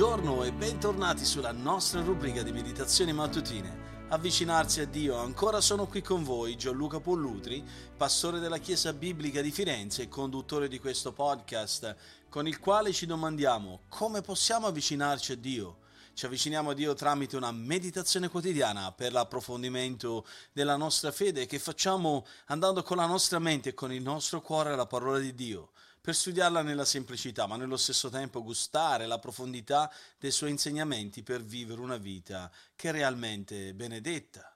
Buongiorno e bentornati sulla nostra rubrica di meditazioni mattutine. Avvicinarsi a Dio, ancora sono qui con voi Gianluca Pollutri, pastore della Chiesa Biblica di Firenze e conduttore di questo podcast, con il quale ci domandiamo come possiamo avvicinarci a Dio. Ci avviciniamo a Dio tramite una meditazione quotidiana per l'approfondimento della nostra fede che facciamo andando con la nostra mente e con il nostro cuore alla parola di Dio per studiarla nella semplicità, ma nello stesso tempo gustare la profondità dei suoi insegnamenti per vivere una vita che è realmente benedetta.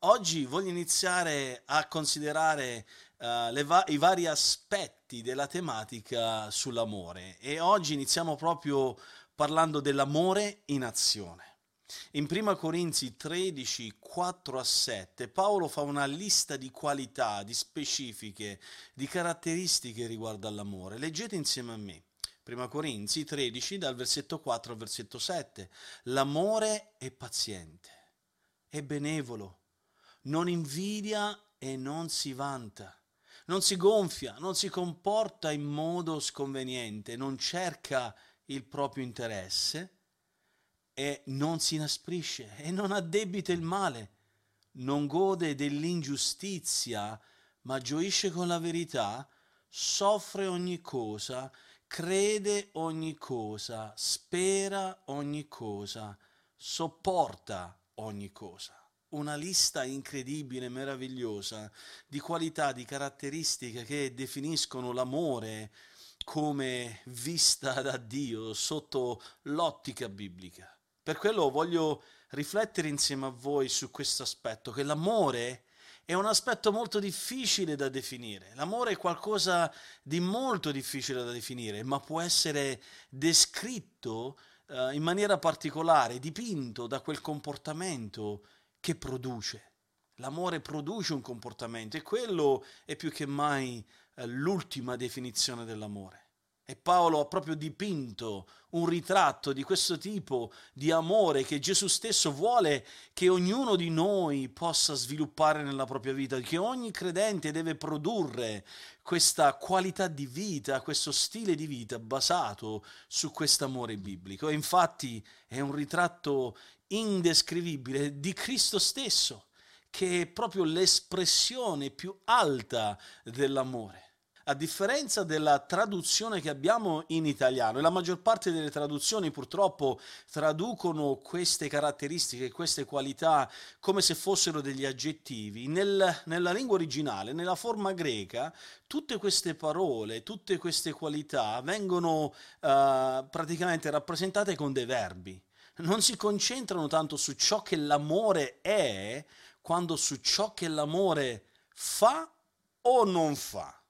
Oggi voglio iniziare a considerare uh, va- i vari aspetti della tematica sull'amore e oggi iniziamo proprio parlando dell'amore in azione. In 1 Corinzi 13, 4 a 7, Paolo fa una lista di qualità, di specifiche, di caratteristiche riguardo all'amore. Leggete insieme a me. 1 Corinzi 13, dal versetto 4 al versetto 7. L'amore è paziente, è benevolo, non invidia e non si vanta non si gonfia, non si comporta in modo sconveniente, non cerca il proprio interesse, e non si inasprisce e non addebita il male, non gode dell'ingiustizia, ma gioisce con la verità, soffre ogni cosa, crede ogni cosa, spera ogni cosa, sopporta ogni cosa. Una lista incredibile, meravigliosa di qualità, di caratteristiche che definiscono l'amore come vista da Dio sotto l'ottica biblica. Per quello voglio riflettere insieme a voi su questo aspetto, che l'amore è un aspetto molto difficile da definire. L'amore è qualcosa di molto difficile da definire, ma può essere descritto eh, in maniera particolare, dipinto da quel comportamento che produce. L'amore produce un comportamento e quello è più che mai eh, l'ultima definizione dell'amore. E Paolo ha proprio dipinto un ritratto di questo tipo di amore che Gesù stesso vuole che ognuno di noi possa sviluppare nella propria vita, che ogni credente deve produrre questa qualità di vita, questo stile di vita basato su questo amore biblico. E infatti è un ritratto indescrivibile di Cristo stesso, che è proprio l'espressione più alta dell'amore a differenza della traduzione che abbiamo in italiano, e la maggior parte delle traduzioni purtroppo traducono queste caratteristiche, queste qualità come se fossero degli aggettivi, nel, nella lingua originale, nella forma greca, tutte queste parole, tutte queste qualità vengono uh, praticamente rappresentate con dei verbi. Non si concentrano tanto su ciò che l'amore è, quanto su ciò che l'amore fa o non fa.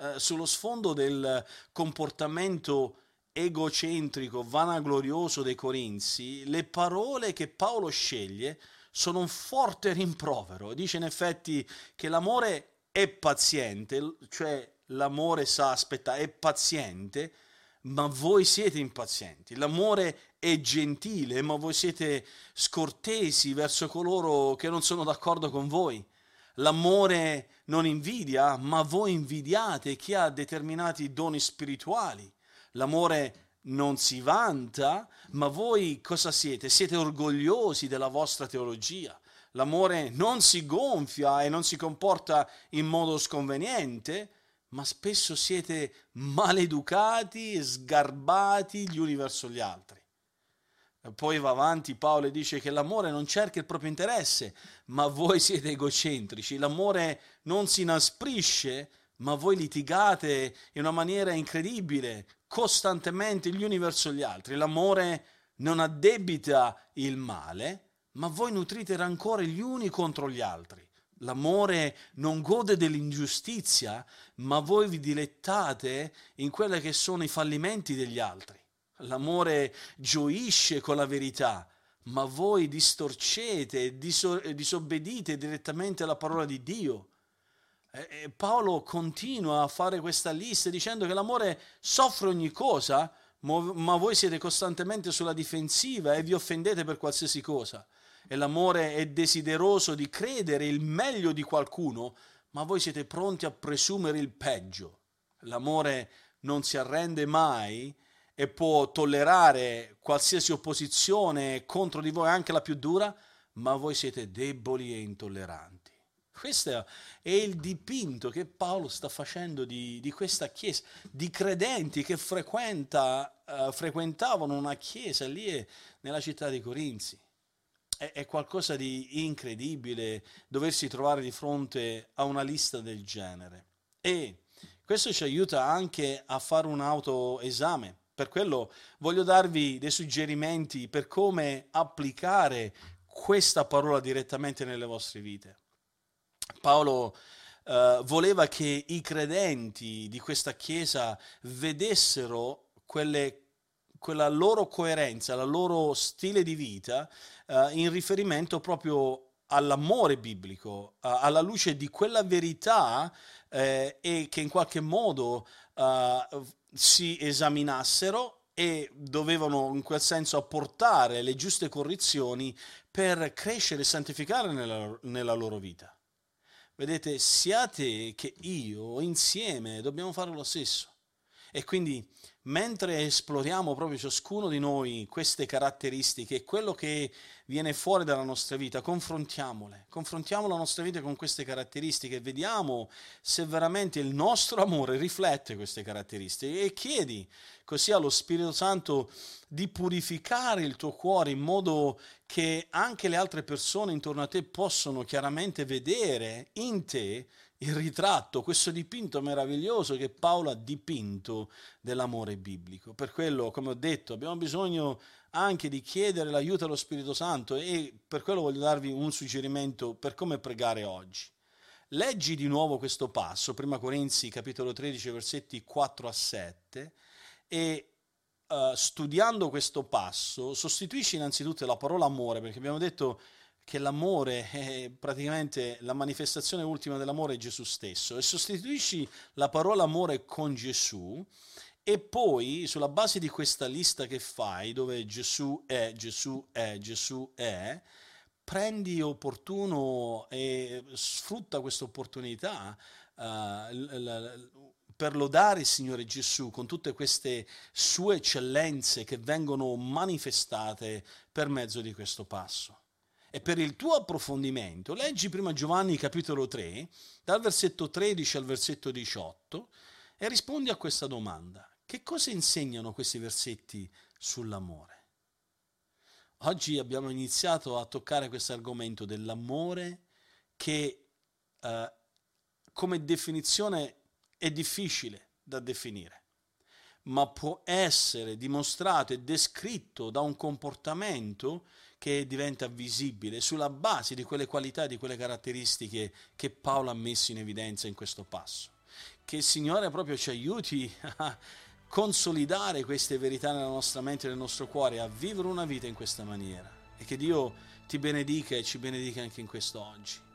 Eh, sullo sfondo del comportamento egocentrico, vanaglorioso dei Corinzi, le parole che Paolo sceglie sono un forte rimprovero. Dice in effetti che l'amore è paziente, cioè l'amore sa aspettare, è paziente, ma voi siete impazienti. L'amore è gentile, ma voi siete scortesi verso coloro che non sono d'accordo con voi. L'amore non invidia, ma voi invidiate chi ha determinati doni spirituali. L'amore non si vanta, ma voi cosa siete? Siete orgogliosi della vostra teologia. L'amore non si gonfia e non si comporta in modo sconveniente, ma spesso siete maleducati e sgarbati gli uni verso gli altri. Poi va avanti Paolo e dice che l'amore non cerca il proprio interesse, ma voi siete egocentrici. L'amore non si inasprisce, ma voi litigate in una maniera incredibile, costantemente gli uni verso gli altri. L'amore non addebita il male, ma voi nutrite rancore gli uni contro gli altri. L'amore non gode dell'ingiustizia, ma voi vi dilettate in quelli che sono i fallimenti degli altri. L'amore gioisce con la verità, ma voi distorcete e disobbedite direttamente alla parola di Dio. E Paolo continua a fare questa lista dicendo che l'amore soffre ogni cosa, ma voi siete costantemente sulla difensiva e vi offendete per qualsiasi cosa. E l'amore è desideroso di credere il meglio di qualcuno, ma voi siete pronti a presumere il peggio. L'amore non si arrende mai e può tollerare qualsiasi opposizione contro di voi, anche la più dura, ma voi siete deboli e intolleranti. Questo è il dipinto che Paolo sta facendo di, di questa chiesa, di credenti che frequenta, uh, frequentavano una chiesa lì nella città di Corinzi. È, è qualcosa di incredibile doversi trovare di fronte a una lista del genere. E questo ci aiuta anche a fare un autoesame. Per quello voglio darvi dei suggerimenti per come applicare questa parola direttamente nelle vostre vite. Paolo eh, voleva che i credenti di questa chiesa vedessero quelle, quella loro coerenza, la loro stile di vita eh, in riferimento proprio all'amore biblico, alla luce di quella verità eh, e che in qualche modo eh, si esaminassero e dovevano in quel senso apportare le giuste correzioni per crescere e santificare nella, nella loro vita. Vedete, siate che io insieme dobbiamo fare lo stesso. E quindi mentre esploriamo proprio ciascuno di noi queste caratteristiche, quello che viene fuori dalla nostra vita, confrontiamole, confrontiamo la nostra vita con queste caratteristiche e vediamo se veramente il nostro amore riflette queste caratteristiche. E chiedi così allo Spirito Santo di purificare il tuo cuore in modo che anche le altre persone intorno a te possano chiaramente vedere in te il ritratto, questo dipinto meraviglioso che Paolo ha dipinto dell'amore biblico. Per quello, come ho detto, abbiamo bisogno anche di chiedere l'aiuto allo Spirito Santo e per quello voglio darvi un suggerimento per come pregare oggi. Leggi di nuovo questo passo, 1 Corinzi capitolo 13 versetti 4 a 7 e uh, studiando questo passo sostituisci innanzitutto la parola amore perché abbiamo detto che l'amore è praticamente la manifestazione ultima dell'amore è Gesù stesso e sostituisci la parola amore con Gesù e poi sulla base di questa lista che fai dove Gesù è, Gesù è, Gesù è, prendi opportuno e sfrutta questa opportunità uh, per lodare il Signore Gesù con tutte queste sue eccellenze che vengono manifestate per mezzo di questo passo. E per il tuo approfondimento, leggi prima Giovanni capitolo 3, dal versetto 13 al versetto 18, e rispondi a questa domanda. Che cosa insegnano questi versetti sull'amore? Oggi abbiamo iniziato a toccare questo argomento dell'amore che eh, come definizione è difficile da definire ma può essere dimostrato e descritto da un comportamento che diventa visibile sulla base di quelle qualità e di quelle caratteristiche che Paolo ha messo in evidenza in questo passo. Che il Signore proprio ci aiuti a consolidare queste verità nella nostra mente e nel nostro cuore, a vivere una vita in questa maniera. E che Dio ti benedica e ci benedica anche in questo oggi.